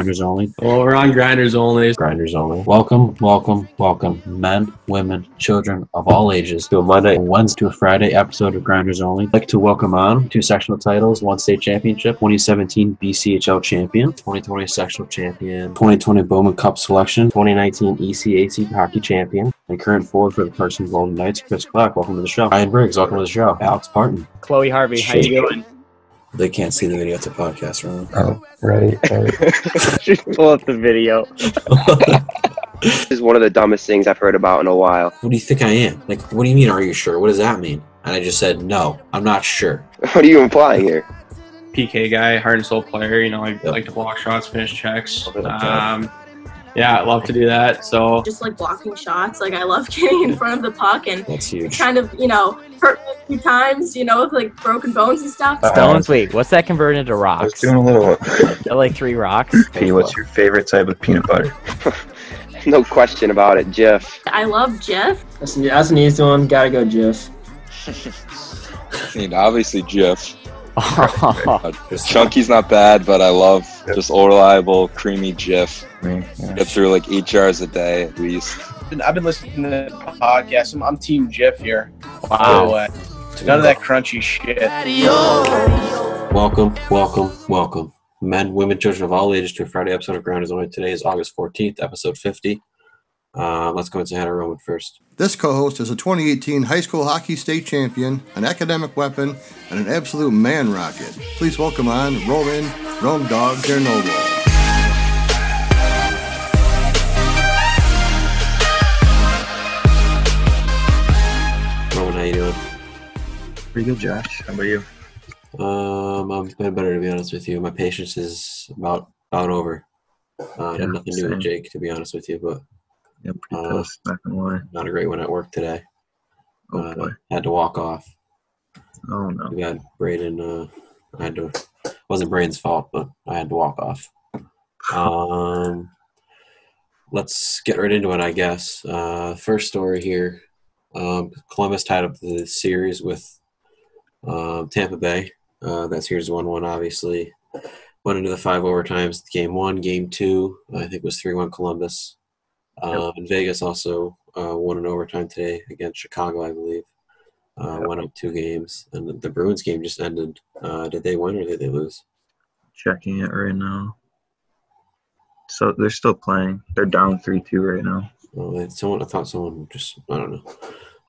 Grinders Only. Well, we're on Grinders Only. Grinders Only. Welcome, welcome, welcome, men, women, children of all ages to a Monday, Wednesday, to a Friday episode of Grinders Only. I'd like to welcome on two sectional titles, one state championship, 2017 BCHL champion, 2020 sectional champion, 2020 Bowman Cup selection, 2019 ECAC hockey champion, and current forward for the Clarkson Golden Knights, Chris Clark. Welcome to the show. Ryan Briggs, welcome to the show. Alex Parton. Chloe Harvey, how you doing? They can't see the video. It's a podcast, right? Oh, right, right. Just pull up the video. This is one of the dumbest things I've heard about in a while. What do you think I am? Like, what do you mean, are you sure? What does that mean? And I just said, no, I'm not sure. What are you implying here? PK guy, heart and soul player. You know, I Yep. like to block shots, finish checks. Love it, okay. Um, yeah, I love to do that. So just like blocking shots. Like I love getting in front of the puck and That's it huge. kind of, you know, hurt me a few times, you know, with like broken bones and stuff. Uh, Stones, wait, what's that converted into I was rocks? doing a little. like three rocks? P, what's your favorite type of peanut butter? No question about it, Jeff. I love Jeff. That's, that's an easy one. Gotta go, Jeff. I mean, obviously Jif. Chunky's not bad, but I love just all reliable, creamy Jif. Yeah. Get through like eight jars a day at least. I've been listening to the podcast. I'm, I'm Team Jif here. wow. So, uh, none of that crunchy shit. Welcome, welcome, welcome. Men, women, children of all ages to a Friday episode of Grinders Only. Today is August 14th, episode 50. Uh, let's go into Hannah Roman first. This co host is a 2018 high school hockey state champion, an academic weapon, and an absolute man rocket. Please welcome on Roman Rome Dog Chernobyl. Roman, how you doing? Pretty good, Josh. How about you? Um, I'm been better to be honest with you. My patience is about about over. Uh, Yeah, had nothing to do with. Jake, to be honest with you, but Yeah, pretty Uh, pissed. Not gonna lie. not a great one at work today. Oh Uh, boy. had to walk off. Oh no. We got Braden. Uh, I had to. Wasn't Braden's fault, but I had to walk off. Um, let's get right into it, I guess. Uh, first story here. Um, Columbus tied up the series with um, Tampa Bay. Uh, that series one one obviously went into the five overtimes. Game one, game two, I think was three one Columbus. Um, and Vegas also uh, won in overtime today against Chicago, I believe. Uh, Yep. Went up two games, and the, Bruins game just ended. Uh, did they win or did they lose? Checking it right now. So they're still playing. They're down three two right now. Well, they, someone I thought someone just I don't know.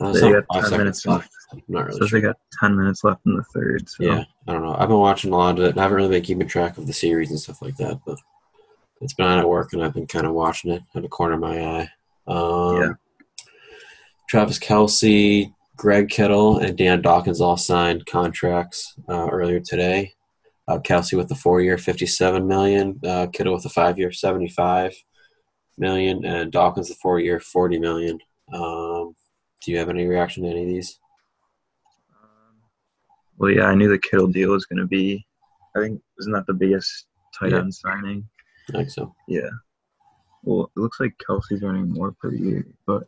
Uh, They got 10 minutes left. I'm not really So sure. they got ten minutes left in the third. So Yeah, I don't know. I've been watching a lot of it. I haven't really been keeping track of the series and stuff like that, but it's been on at work and I've been kind of watching it out of the corner of my eye. Um, Yeah. Travis Kelce, Greg Kittle, and Dan Dawkins all signed contracts uh, earlier today. Uh, Kelce with the four-year, fifty-seven million. Uh, Kittle with the five-year, seventy-five million, and Dawkins the four-year, forty million. Um, do you have any reaction to any of these? Well, yeah, I knew the Kittle deal was gonna be. I think isn't that the biggest tight Yeah. end signing? I think so. Yeah. Well, it looks like Kelce's earning more per year, but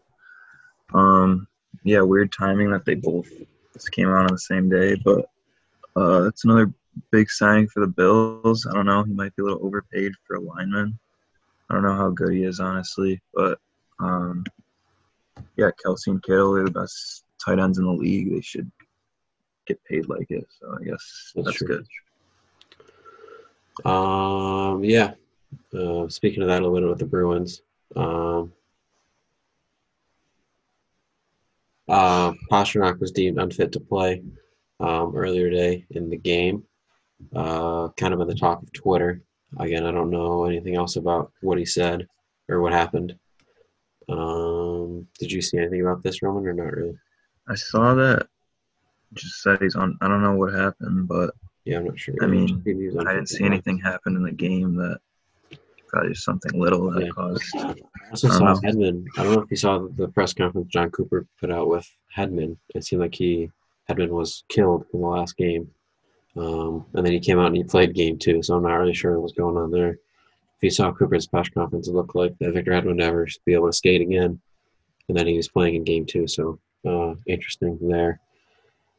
um, yeah, weird timing that they both just came out on the same day. But uh, it's another big signing for the Bills. I don't know. He might be a little overpaid for a lineman. I don't know how good he is, honestly, but um, yeah, Kelsey and Kittle are the best tight ends in the league. They should get paid like it. So I guess That's that's, good. Um, yeah. Uh, speaking of that, a little bit with the Bruins. Um, uh, Pastrnak was deemed unfit to play um, earlier today in the game. Uh, kind of at the top of Twitter. Again, I don't know anything else about what he said or what happened. Um, did you see anything about this, Roman, or not really? I saw that. Just said he's on. I don't know what happened, but Yeah, I'm not sure. I mean, I didn't see anything happen in the game that probably just something little that Yeah. caused. I also I don't saw know. Hedman. I don't know if you saw the press conference Jon Cooper put out with Hedman. It seemed like he Hedman was killed in the last game, um, and then he came out and he played game two. So I'm not really sure what's going on there. If you saw Cooper's press conference, it looked like that Victor Hedman would never be able to skate again, and then he was playing in game two. So uh, interesting there.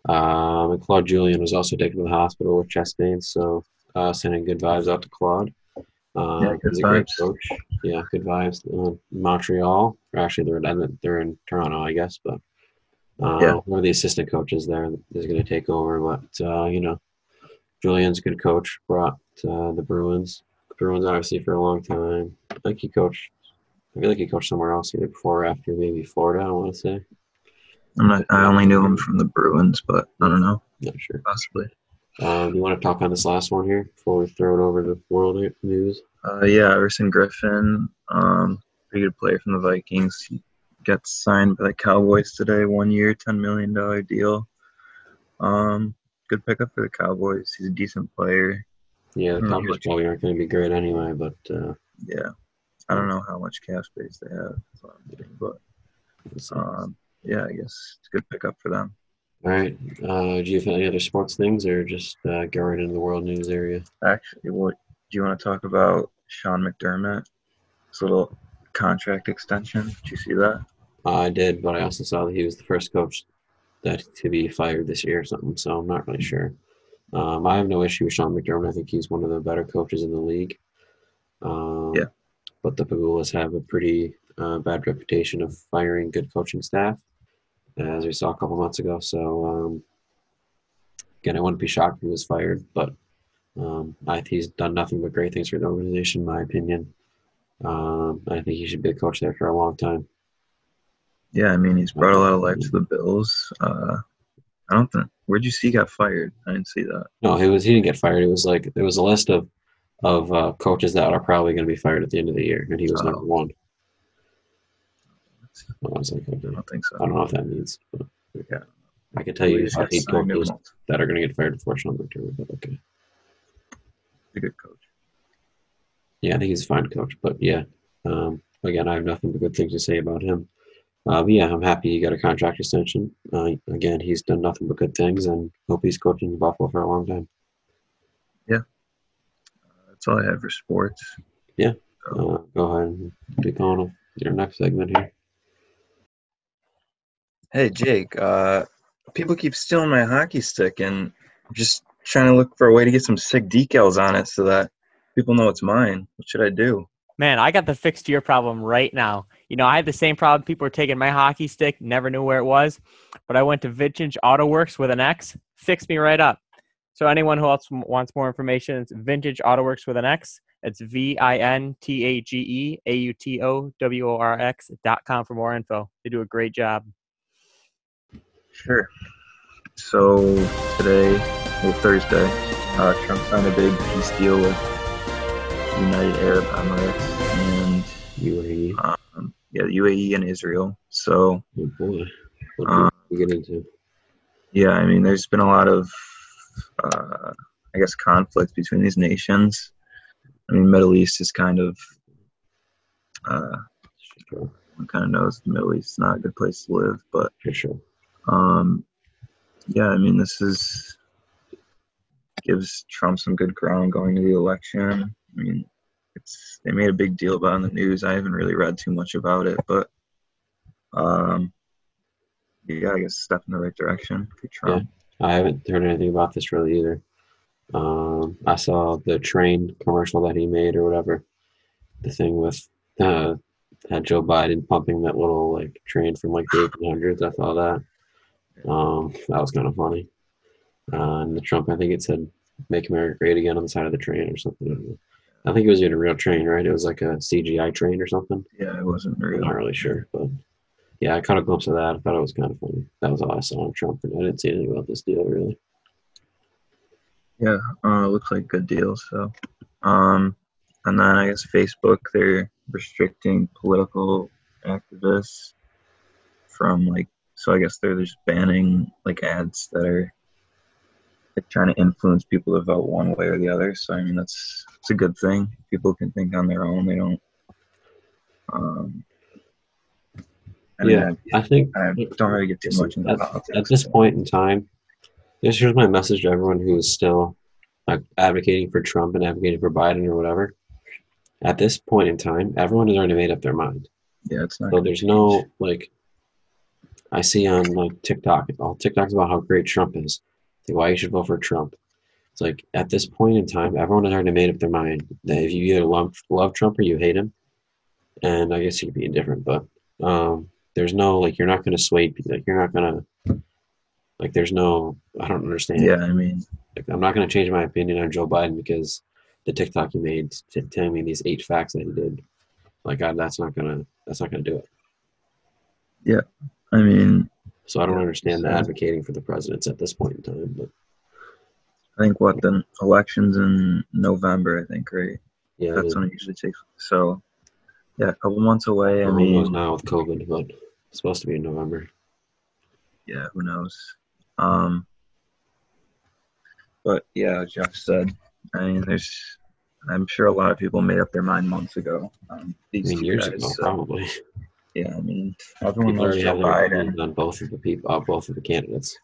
Um, and Claude Julien was also taken to the hospital with chest pains, so uh, sending good vibes out to Claude. Uh, Yeah, good he's a great vibes. coach. Yeah, good vibes. Uh, Montreal, or actually, they're in, they're in Toronto, I guess. But uh, Yeah. one of the assistant coaches there is going to take over. But uh, you know, Julien's a good coach. Brought uh, the Bruins. The Bruins obviously for a long time. I think he coached. I feel like he coached somewhere else either before or after, maybe Florida. I want to say. I'm not. I only knew him from the Bruins, but I don't know. Not sure. Possibly. Um, you want to talk on this last one here before we throw it over to world news? Uh, yeah, Everson Griffen, um, pretty good player from the Vikings. He got signed by the Cowboys today, one year, ten million dollar deal. Um, good pickup for the Cowboys. He's a decent player. Yeah, the Hmm, Cowboys probably aren't going to be great anyway, but uh, Yeah, I don't know how much cap space they have, that's what I'm thinking, but um, yeah, I guess it's a good pickup for them. All right. Uh, do you have any other sports things, or just uh, go right into the world news area? Actually, what do you want to talk about? Sean McDermott, his little contract extension. Did you see that? I did, but I also saw that he was the first coach that to be fired this year or something. So I'm not really sure. Um, I have no issue with Sean McDermott. I think he's one of the better coaches in the league. Um, Yeah. But the Pegulas have a pretty uh, bad reputation of firing good coaching staff, as we saw a couple months ago. So um, again, I wouldn't be shocked if he was fired, but um, I think he's done nothing but great things for the organization, in my opinion. Um, I think he should be a coach there for a long time. Yeah, I mean, he's brought a lot of life to the Bills. Uh, I don't think. Where'd you see he got fired? I didn't see that. No, he was he didn't get fired. It was like there was a list of of uh, coaches that are probably going to be fired at the end of the year, and he was Oh. number one. I was like, okay, I don't think so. I don't know what that means, but Yeah. I can tell you got coaches that are going to get fired before Sean McDermott. But okay, a good coach. yeah, I think he's a fine coach. But yeah, um, again, I have nothing but good things to say about him. Uh, but yeah, I'm happy he got a contract extension. Uh, again, he's done nothing but good things, and hope he's coaching Buffalo for a long time. Yeah. That's all I have for sports. Yeah. Uh, go ahead and pick on your next segment here. Hey Jake, uh, people keep stealing my hockey stick, and I'm just trying to look for a way to get some sick decals on it so that people know it's mine. What should I do? Man, I got the fix to your problem right now. You know, I had the same problem. People were taking my hockey stick, never knew where it was, but I went to Vintage Auto Works with an X, fixed me right up. So anyone who else wants more information, it's Vintage Auto Works with an X. It's V I N T A G E A U T O W O R X dot com for more info. They do a great job. Sure. So today, well Thursday, uh, Trump signed a big peace deal with United Arab Emirates and UAE. um, yeah, UAE and Israel. So Oh boy, what do we get into? yeah, I mean, there's been a lot of, uh, I guess, conflict between these nations. I mean, Middle East is kind of, uh, one kind of knows the Middle East is not a good place to live, but for sure. Um, yeah, I mean, this is gives Trump some good ground going to the election. I mean, it's they made a big deal about it in the news. I haven't really read too much about it, but um, yeah, I guess step in the right direction for Trump. Yeah, I haven't heard anything about this really either. Um, I saw the train commercial that he made or whatever. The thing with uh, had Joe Biden pumping that little like train from like the 1800s. I saw that. Um, that was kind of funny. Uh, and the Trump, I think it said "Make America Great Again" on the side of the train or something. I, don't know. I think it was in a real train, right? It was like a CGI train or something. Yeah, it wasn't I'm not really sure, but yeah, I caught a glimpse of that. I thought it was kind of funny. That was all I saw on Trump, and I didn't see anything about this deal really. Yeah, uh, looks like good deal. So, um, and then I guess Facebook they're restricting political activists from like. So I guess they're just banning like ads that are like trying to influence people to vote one way or the other. So I mean that's it's a good thing. People can think on their own. They don't. Um, I mean, Yeah, I think I, I don't really get too much into at, politics. at this so- point in time, this here's my message to everyone who is still like advocating for Trump and advocating for Biden or whatever. At this point in time, everyone has already made up their mind. yeah, it's not. So there's change. no like I see on like TikTok, all TikToks about how great Trump is. Like, why you should vote for Trump. It's like at this point in time, everyone has already made up their mind that if you either love, love Trump or you hate him, and I guess you could be indifferent, but um, there's no like you're not going to sway people. Like you're not going to like there's no I don't understand. Yeah, I mean, Like, I'm not going to change my opinion on Joe Biden because the TikTok he made t- telling me these eight facts that he did. Like I, that's not gonna that's not gonna do it. I mean, So I don't understand the advocating for the presidents at this point in time. But I think what the elections in November. I think right. yeah, That's when it usually takes. So, yeah, a couple months away. I mean, now with COVID, but it's supposed to be in November. yeah, who knows? Um, but yeah, as Jeff said. I mean, there's. I'm sure a lot of people made up their mind months ago. Um, I these mean, years guys, ago, so, probably. Yeah, I mean, everyone People knows Joe Biden. on both of the people, uh, both of the candidates.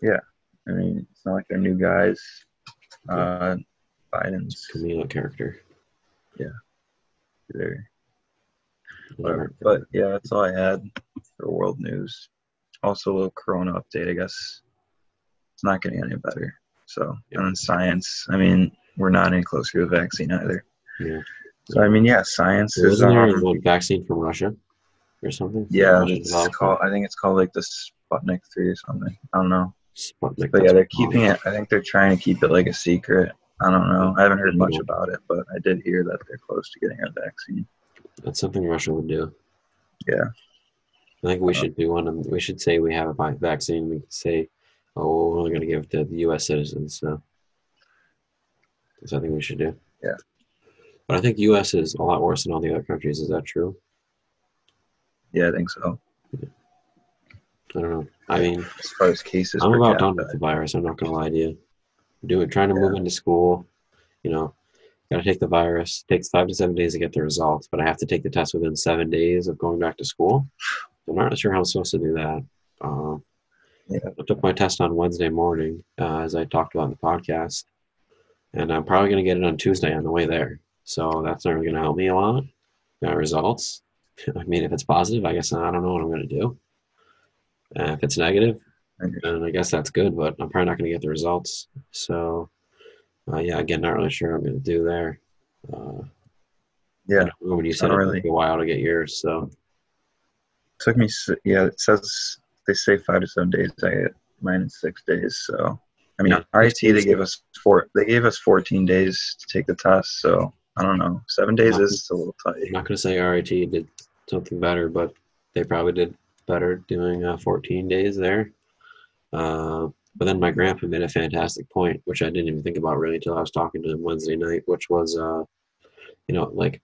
Yeah, I mean, it's not like they're new guys. Uh, Biden's Kamala character. Yeah. There. Whatever. But yeah, that's all I had for world news. Also, a little Corona update. I guess it's not getting any better. So, and then science. I mean, we're not any closer to a vaccine either. Yeah. So, I mean, yeah, science is. Wasn't there Um, one vaccine from Russia or something? yeah, called. I think it's called like the Sputnik three or something. I don't know. Sputnik, But yeah, they're keeping it. I think they're trying to keep it like a secret. I don't know. I haven't heard much about it, but I did hear that they're close to getting a vaccine. That's something Russia would do. Yeah. I think we uh-huh. should do one. And we should say we have a vaccine. We could say, oh, we're only going to give it to the U.S. citizens. So that's I we should do. Yeah. But I think U.S. is a lot worse than all the other countries. Is that true? Yeah, I think so. Yeah. I don't know. I mean, As far as cases, I'm about done with the virus. I'm not going to lie to you. Doing trying to Yeah. move into school, you know, got to take the virus. takes five to seven days to get the results, but I have to take the test within seven days of going back to school. I'm not sure how I'm supposed to do that. Um, Yeah. I took my test on Wednesday morning, uh, as I talked about in the podcast, and I'm probably going to get it on Tuesday on the way there. So that's not really going to help me a lot. My results. I mean, if it's positive, I guess I don't know what I'm going to do. Uh, if it's negative, then I guess that's good, but I'm probably not going to get the results. So, uh, yeah, again, not really sure what I'm going to do there. Uh, Yeah, I don't know when you said it really. took a while to get yours, so took me. Yeah, it says they say five to seven days. I get mine in six days. So, I mean, Yeah. RIT they gave us four. They gave us 14 days to take the test. So I don't know. Seven days is a little tight. I'm not going to say RIT did something better, but they probably did better doing uh, 14 days there. Uh, but then my grandpa made a fantastic point, which I didn't even think about really until I was talking to him Wednesday night, which was, uh, you know, like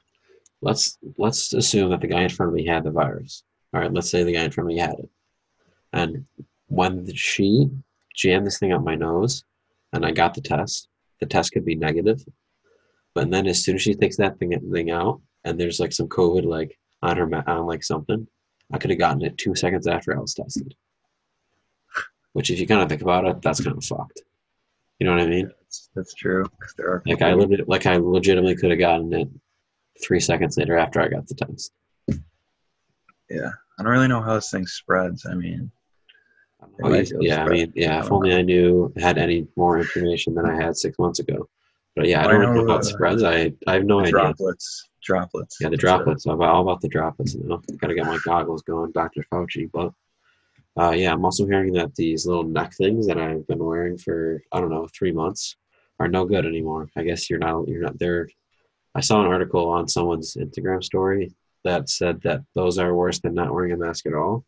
let's let's assume that the guy in front of me had the virus. All right, let's say the guy in front of me had it, and when she jammed this thing up my nose, and I got the test, the test could be negative, but then as soon as she takes that thing thing out, and there's like some COVID like on her on like something, I could have gotten it two seconds after I was tested. Which, if you kind of think about it, that's kind of fucked. You know what I mean? That's, that's true. there are Like I legit, like I legitimately could have gotten it three seconds later after I got the test. Yeah, I don't really know how this thing spreads. I mean, Oh, might you- be able to yeah, I mean, yeah. I If only know. I knew had any more information than I had six months ago. But yeah, I Well, I don't know know, how uh, spreads. I I have no idea. droplets, droplets. Yeah, the droplets. I'm all about the droplets now. Gotta get my goggles going, Dr. Fauci. But uh, yeah, I'm also hearing that these little neck things that I've been wearing for I don't know three months are no good anymore. I guess you're not you're not there. I saw an article on someone's Instagram story that said that those are worse than not wearing a mask at all.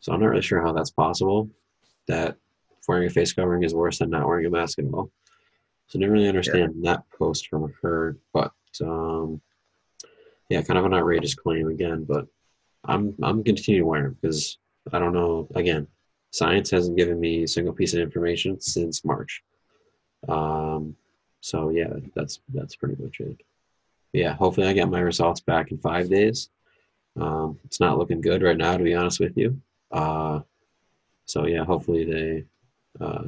So I'm not really sure how that's possible. That wearing a face covering is worse than not wearing a mask at all. So I didn't really understand that post from her, but um, yeah, kind of an outrageous claim again. But I'm I'm continuing to wear them because I don't know. Again, science hasn't given me a single piece of information since March. Um, so yeah, that's that's pretty much it. Yeah, hopefully I get my results back in five days. Um, it's not looking good right now, to be honest with you. Uh, so yeah, hopefully they. Uh,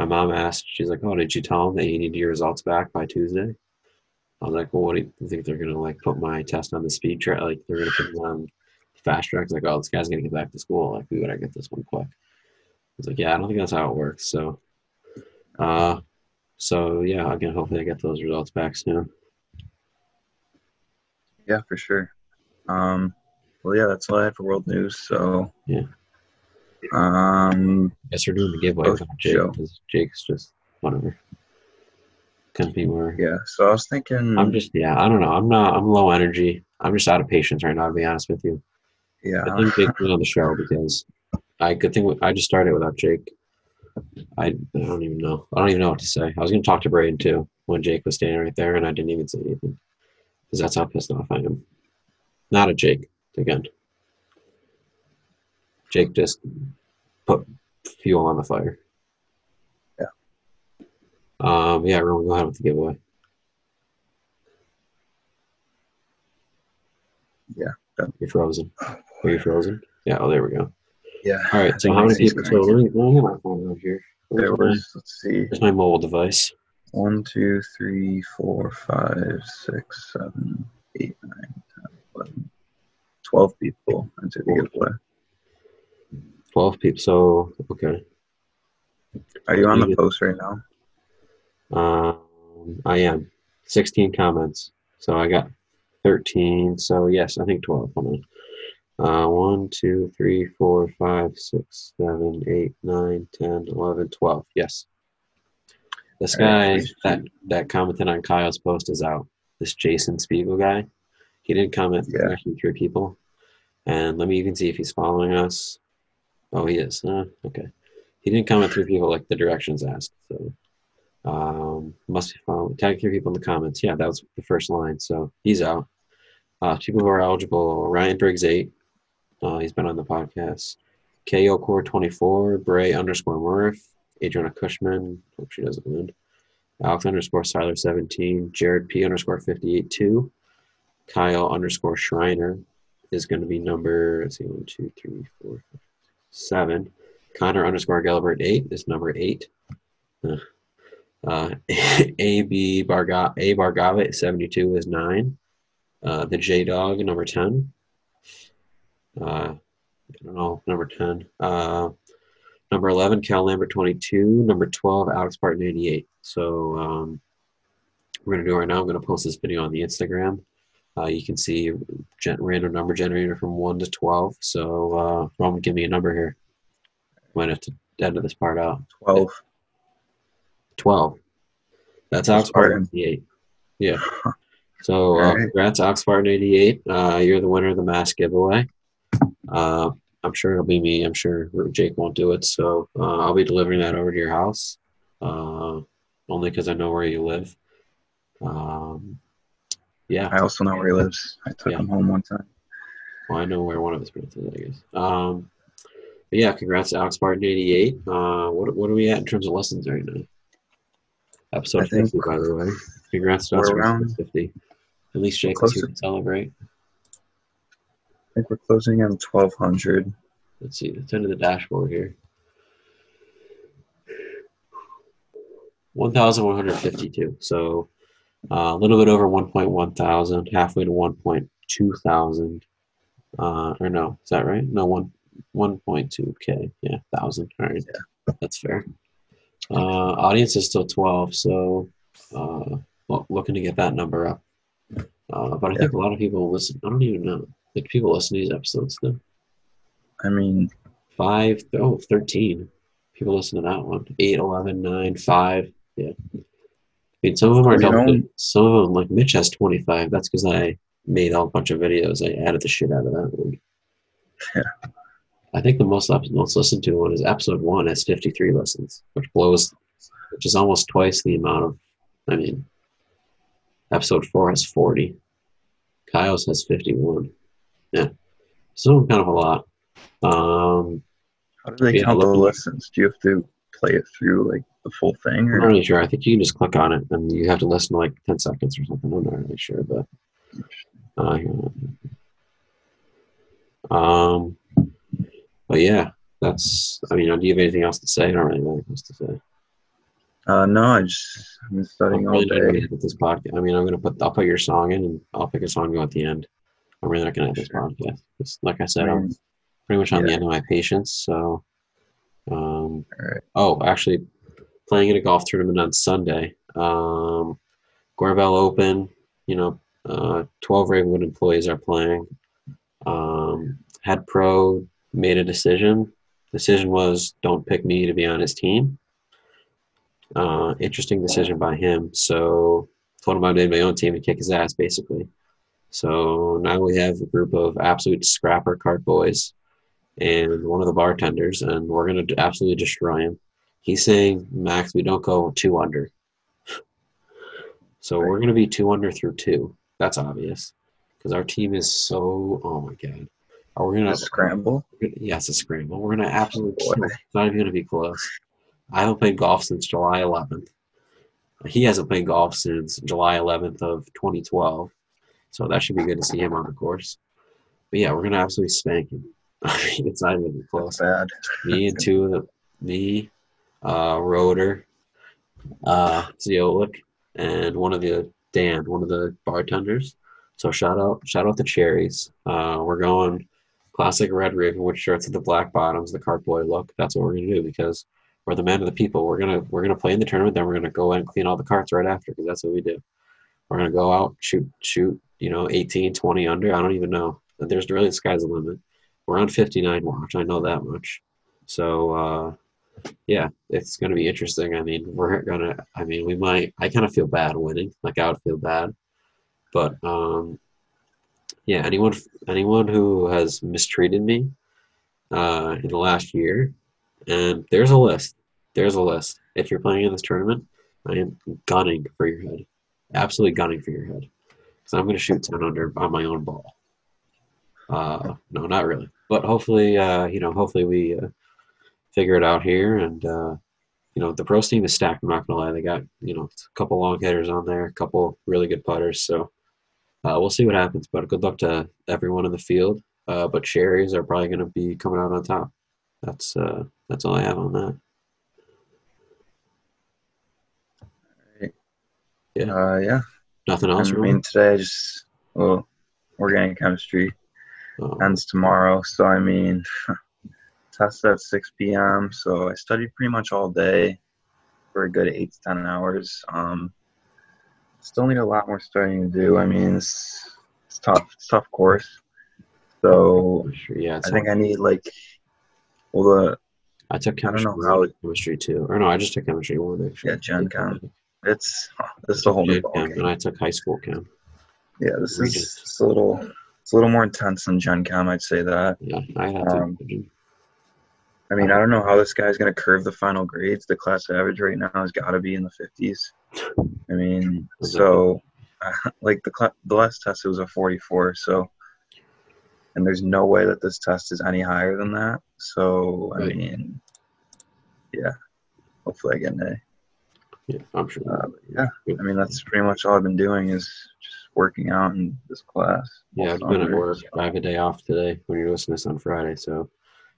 my mom asked, she's like, "Oh, did you tell them that you need your results back by Tuesday?" I was like, "Well, what do you think they're gonna like put my test on the speed track? Like they're gonna put it on fast track? Like, oh, this guy's gonna get back to school. Like we gotta get this one quick." I was like, "Yeah, I don't think that's how it works." So, uh, so yeah, again, hopefully I get those results back soon. Yeah, for sure. Um, well, yeah, that's all I had for world news. So Yeah. Um, Guess we're doing the giveaway Oh, without Jake Joe. because Jake's just whatever. Couldn't be more. yeah. So I was thinking. I'm just yeah. I don't know. I'm not. I'm low energy. I'm just out of patience right now. To be honest with you. Yeah. I think Jake was on the show because I could think I just started without Jake. I, I don't even know. I don't even know what to say. I was gonna talk to Braden too when Jake was standing right there, and I didn't even say anything because that's how pissed off I am. Not a Jake again. Jake just put fuel on the fire. Yeah. Um. Yeah. Everyone, go ahead with the giveaway. Yeah. You're frozen. Are you frozen? Yeah. Oh, there we go. Yeah. All right. So how many people? So let me, let me get my phone out here. There was. Let's see. where's my mobile device? One, two, three, four, five, six, seven, eight, nine, ten, eleven, twelve people entered the giveaway. Twelve people. So okay. Are you on the post right now? Um, I am. Sixteen comments. So I got thirteen. So yes, I think twelve. Hold on. Uh, one, two, three, four, five, six, seven, eight, nine, ten, eleven, twelve. Yes. This guy that that commented on Kyle's post is out. This Jason Spiegel guy. He didn't comment. Yeah. Actually, three people. And let me even see if he's following us. Oh, he is. Uh, okay. He didn't comment through people like the directions asked. So um, must be following. Tag three people in the comments. Yeah, that was the first line. So he's out. Uh, people who are eligible: Ryan Briggs eight. Uh, he's been on the podcast. KO Core twenty four. Bray underscore Murph. Adriana Cushman. Hope she doesn't win. Alex underscore Siler seventeen. Jared P underscore fifty eight two. Kyle underscore Shriner is going to be number. Let's see, one, two, three, four, five, seven. Connor underscore Gilbert eight is number eight. Uh, uh, AB Barga A Bargava seventy two is nine. Uh, the J Dog number ten. Uh, I don't know number ten. Uh, number eleven Cal Lambert twenty two. Number twelve Alex Barton eighty eight. So um, we're gonna do right now. I'm gonna post this video on the Instagram. Uh, you can see gen- random number generator from one to twelve. So uh, Roman, give me a number here. Might have to edit this part out. Twelve. 12. That's That's Ox Spartan Spartan. 88. Yeah. So, uh, congrats, Ox Spartan 88. Uh, you're the winner of the mask giveaway. Uh, I'm sure it'll be me. I'm sure Jake won't do it. So, uh, I'll be delivering that over to your house, uh, only because I know where you live. Um, yeah. I also know where he lives. I took Yeah. him home one time. Well, I know where one of his parents is, I guess. Um, but yeah, congrats to Alex Spartan 88. Uh, what, what are we at in terms of lessons right now? Episode I think 50, by the way. Congrats to us around- 50. At least Jake was here to- celebrate. I think we're closing twelve hundred. Let's see, let's enter the dashboard here. 1,152. So uh, a little bit over 1.1 thousand, halfway to 1.2 thousand. Uh, or no, is that right? No, one 1.2k. Yeah, thousand. All right, yeah. that's fair. Uh, audience is still 12, so uh, well, looking to get that number up. Uh, but I think a lot of people listen. I don't even know. Like people listen to these episodes though. I mean, Five, oh, 13. People listen to that one. 8, 11, 9, 5. Yeah. I mean, some of them are double. Some of them, like Mitch has 25. That's because I made a whole bunch of videos. I added the shit out of that one. Yeah. I think the most most listened to one is episode one has 53 listens, which blows, which is almost twice the amount of, I mean, episode four has 40. Kyle's has 51. Yeah. So kind of a lot. Um, how do they count the listens? Do you have to play it through like the full thing, I'm not really sure. I think you can just click on it and you have to listen to like 10 seconds or something. I'm not really sure, but. Uh, um, but yeah, that's. I mean, do you have anything else to say? I don't really have anything else to say. uh, no? I just I've been studying I'm all really gonna day. With this podcast. I mean, I'm gonna put. I'll put your song in, and I'll pick a song to go at the end. I'm really not gonna edit this podcast. It's, like I said, I'm pretty much on the end of my patience. So, um, oh, actually, playing in a golf tournament on Sunday. Um, Gorbel Open, you know, uh, 12 Ravenwood employees are playing. Um, Head Pro made a decision. Decision was don't pick me to be on his team. Uh, interesting decision by him. So told him I made my own team to kick his ass, basically. So now we have a group of absolute scrapper cart boys and one of the bartenders, and we're going to absolutely destroy him. He's saying, Max, we don't go two under. So we're going to be two under through two. That's obvious because our team is so. Oh my god. Are we going A to scramble. Yeah, it's a scramble. We're going to absolutely oh, kill. It's not even going to be close. I haven't played golf since July 11th. He hasn't played golf since July 11th of 2012. So that should be good to see him on the course. But yeah, we're going to absolutely spank him. I mean, it's not even close. Bad. Me and two of the, me, uh, Roder, uh, Ziolik, and one of the Dan, one of the bartenders. So shout out, shout out the cherries. Uh, we're going classic red Ravenwood shirts with the black bottoms, the cart boy look. That's what we're gonna do because we're the men of the people. We're gonna we're gonna play in the tournament, then we're gonna go and clean all the carts right after because that's what we do. We're gonna go out, shoot, shoot, you know, 18, 20 under. I don't even know. There's really the sky's the limit. We're on 59 watch. I know that much. So uh, yeah, it's gonna be interesting. I mean, we're gonna. I mean, we might. I kind of feel bad winning. Like I would feel bad, but um, yeah. Anyone, anyone who has mistreated me uh, in the last year, and there's a list. There's a list. If you're playing in this tournament, I am gunning for your head. Absolutely gunning for your head. Because I'm going to shoot 10 under on my own ball. Uh, no, not really. But hopefully, uh, you know, hopefully we uh, figure it out here. And, uh, you know, the pros team is stacked. I'm not going to lie. They got, you know, a couple long hitters on there, a couple really good putters. So uh, we'll see what happens. But good luck to everyone in the field. Uh, but cherries are probably going to be coming out on top. That's uh, that's all I have on that. Yeah. Uh, yeah. Nothing else. I mean, today I just well, organic chemistry Oh, ends tomorrow, so I mean, test at 6 p.m. So I studied pretty much all day for a good eight to ten hours. Um, still need a lot more studying to do. I mean, it's, it's tough. It's a tough course. So sure, yeah. I think I need like well the I took I don't chemistry, know how chemistry too. Or no, I just took chemistry one actually. yeah Gen Chem. It's this is a whole new ballgame. and I took high school chem. Yeah, this is Regent. it's a little it's a little more intense than Gen Chem. I'd say that. Yeah, I to. Um, I mean, I don't know how this guy's going to curve the final grades. The class average right now has got to be in the 50s. I mean, so like the cla the last test it was a 44. So, and there's no way that this test is any higher than that. So, I Right. mean, yeah, hopefully I get an A. yeah, I'm sure. Uh, yeah, I mean that's pretty much all I've been doing is working out in this class. Yeah, I've been at work. I have a day off today when you're listening to this on Friday, so I'm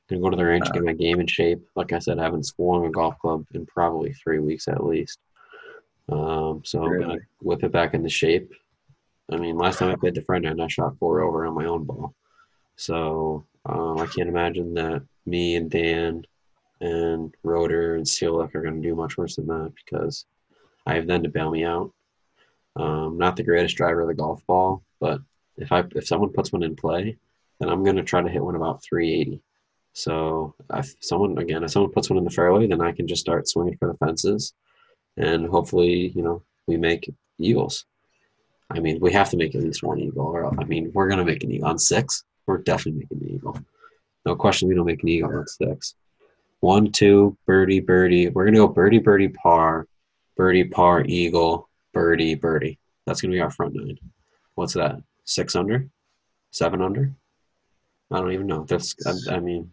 gonna go to the range, Uh, get my game in shape. Like I said, I haven't swung a golf club in probably three weeks at least. Um, so I'm gonna whip it back into shape. I mean, last time I played the friend end, I shot four over on my own ball. So um, I can't imagine that me and Dan and Roder and Sealick are going to do much worse than that because I have them to bail me out. Um, not the greatest driver of the golf ball, but if I if someone puts one in play, then I'm going to try to hit one about 380. So if someone again, if someone puts one in the fairway, then I can just start swinging for the fences, and hopefully, you know, we make eagles. I mean, we have to make at least one eagle, or I mean, we're going to make an eagle on six. We're definitely making an eagle. No question, we don't make an eagle on six. One, two, birdie, birdie. We're gonna go birdie, birdie, par, birdie, par, eagle, birdie, birdie. That's gonna be our front nine. What's that? Six under? Seven under? I don't even know. That's I, I mean.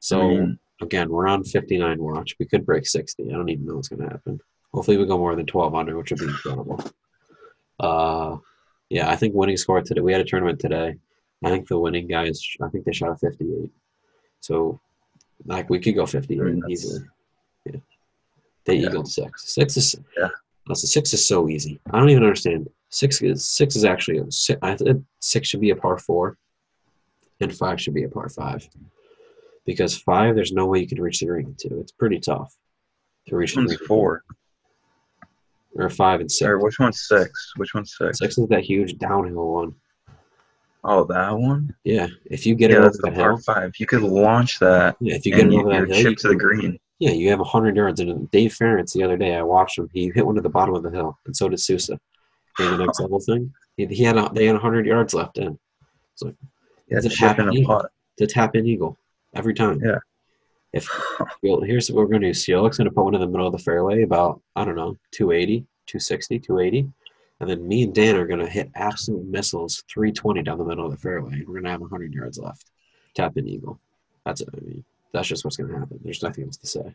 So I mean- again, we're on 59 watch. We could break 60. I don't even know what's gonna happen. Hopefully, we go more than 12 under, which would be incredible. Uh, yeah, I think winning score today. We had a tournament today. I think the winning guys. I think they shot a 58. So, like, we could go 58 I mean, easily. Yeah. They Yeah. eagled six. Six is. Yeah. That's six is so easy. I don't even understand. Six is six is actually a, si- I think six should be a par four, and five should be a par five, because five there's no way you can reach the green to. It's pretty tough. to reach Which the one's green. four? or five and six. Or which one's six? Which one's six? Six is that huge downhill one. Oh, that one. Yeah, if you get yeah, it over the that par hill, five. You could launch that. yeah, if you get it over that hill, chip to the green. Yeah, you have 100 yards. And Dave Ferentz the other day, I watched him. He hit one to the bottom of the hill, and so did Sousa. In the next level thing, he, he had a, they had 100 yards left in. So Yeah, it's a tap in eagle. It's a tap in eagle every time. Yeah. If well, here's what we're gonna do. Cielik's gonna put one in the middle of the fairway, about I don't know, 280, 260, 280, and then me and Dan are gonna hit absolute missiles, 320 down the middle of the fairway. and We're gonna have 100 yards left. Tap in eagle. That's it. I mean, that's just what's gonna happen. There's nothing else to say.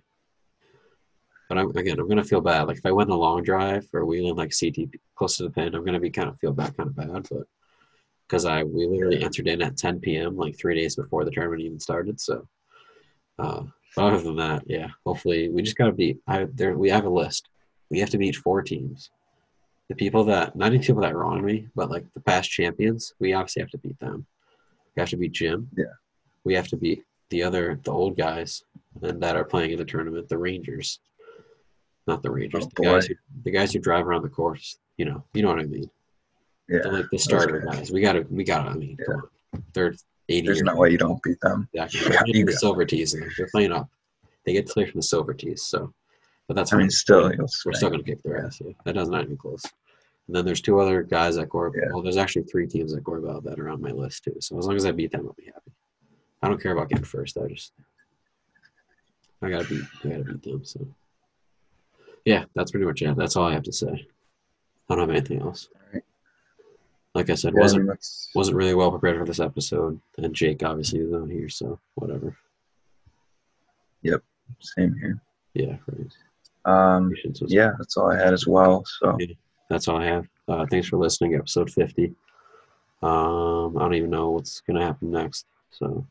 But I'm, again, I'm gonna feel bad. Like if I went a long drive or wheeling like CTP close to the pin, I'm gonna be kind of feel bad, kind of bad. But because I we literally entered in at 10 p.m. like three days before the tournament even started. So, uh, other than that, yeah, hopefully we just gotta beat. I there we have a list. We have to beat four teams. The people that not even people that are on me, but like the past champions, we obviously have to beat them. We have to beat Jim. Yeah. We have to beat the other the old guys and that are playing in the tournament, the Rangers. Not the Rangers, Oh, the guys who the guys who drive around the course. You know, you know what I mean. Yeah. The, like the starter guys. guys. We gotta we gotta I mean, come on. They're eighty There's no way you don't beat them. Exactly. You They're got- playing you the silver tees. and They're playing up. They get clear from the silver tees. So, but that's I mean, still, We're- still gonna kick their ass. Yeah, that does not even close. And then there's two other guys at Gorb. Yeah. Well, there's actually three teams at Gorbel that are on my list too. So as long as I beat them, I'll be happy. I don't care about getting first. I just I gotta beat. I gotta beat them. So yeah, that's pretty much it. That's all I have to say. I don't have anything else. Like I said, Yeah, wasn't wasn't really well prepared for this episode, and Jake obviously is not here, so whatever. Yep, same here. Yeah, right. Um, yeah, that's all I had as well. So Yeah. That's all I have. Uh, thanks for listening, episode 50. Um, I don't even know what's going to happen next. So,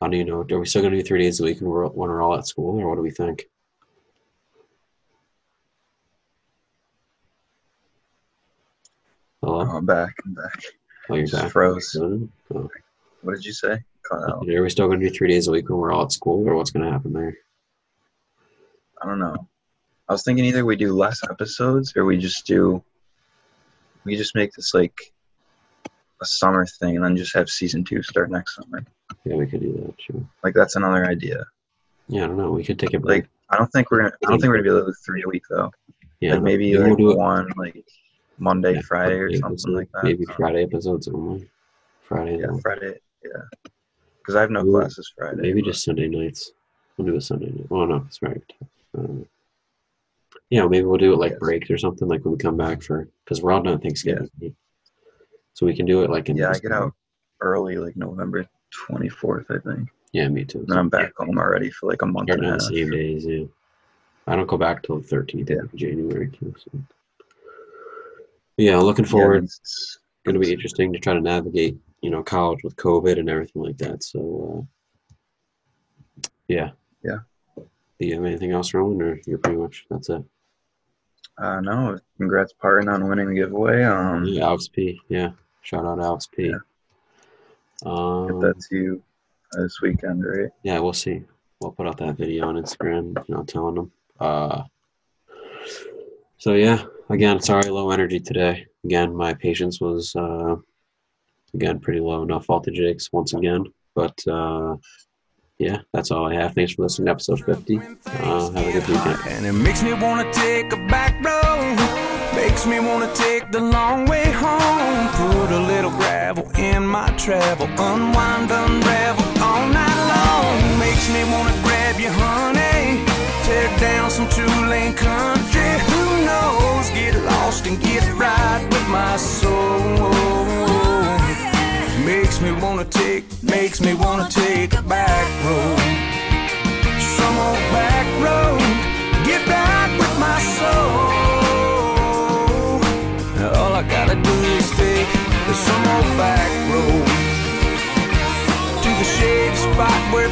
I don't even know. Are we still going to do three days a week when we're, when we're all at school, or what do we think? Hello? I'm back. I'm back. Oh, you're just back. froze. Oh. What did you say? Are we still going to do three days a week when we're all at school, or what's going to happen there? I don't know. I was thinking either we do less episodes or we just do. We just make this like a summer thing and then just have season two start next summer. Yeah, we could do that. Sure. Like that's another idea. Yeah, I don't know. We could take a break. Like I don't think we're gonna. I don't think we're gonna be able to do three a week though. yeah, like maybe we'll like do it- one like Monday, yeah, Friday, or something episode, like that. Maybe Friday episodes only. Friday. Yeah. Friday. Yeah. Because I have no Ooh, classes Friday. Maybe but- just Sunday nights. We'll do a Sunday night. Oh no, it's right. Um, yeah, maybe we'll do it like Yes. breaks or something, like when we come back for because we're all done Thanksgiving. So we can do it like in Yeah, I get out early, like November twenty fourth, I think. Yeah, me too. And then I'm back home already for like a month Starting and a half. the same days. Yeah, I don't go back till the thirteenth Yeah. of January too. So. Yeah, looking Yeah, forward. it's- going to be interesting to try to navigate, you know, college with COVID and everything like that. So, uh, yeah. Yeah. Do you have anything else, Rowan, or you're pretty much that's it? Uh, no, congrats, Parton, on winning the giveaway. Um, Yeah, Alex P. Yeah, shout out Alex P. Yeah. Um, get that to you uh, this weekend, right? yeah, we'll see. We'll put out that video on Instagram, you know, telling them. Uh, so yeah, again, sorry, low energy today. Again, my patience was uh, again pretty low. No fault of Jake's once again, but uh, yeah, that's all I have. Thanks for listening to episode fifty. Uh, have a good weekend. And it makes me wanna take a back road. Makes me wanna take the long way home. Put a little gravel in my travel. Unwind, unravel all night long. Makes me wanna grab you, honey. Tear down some two lane country. Who knows? Get lost and get right with my soul. Makes me wanna take, makes me wanna take a back road. Some old back road, get right with my soul. Back road to the shady spot where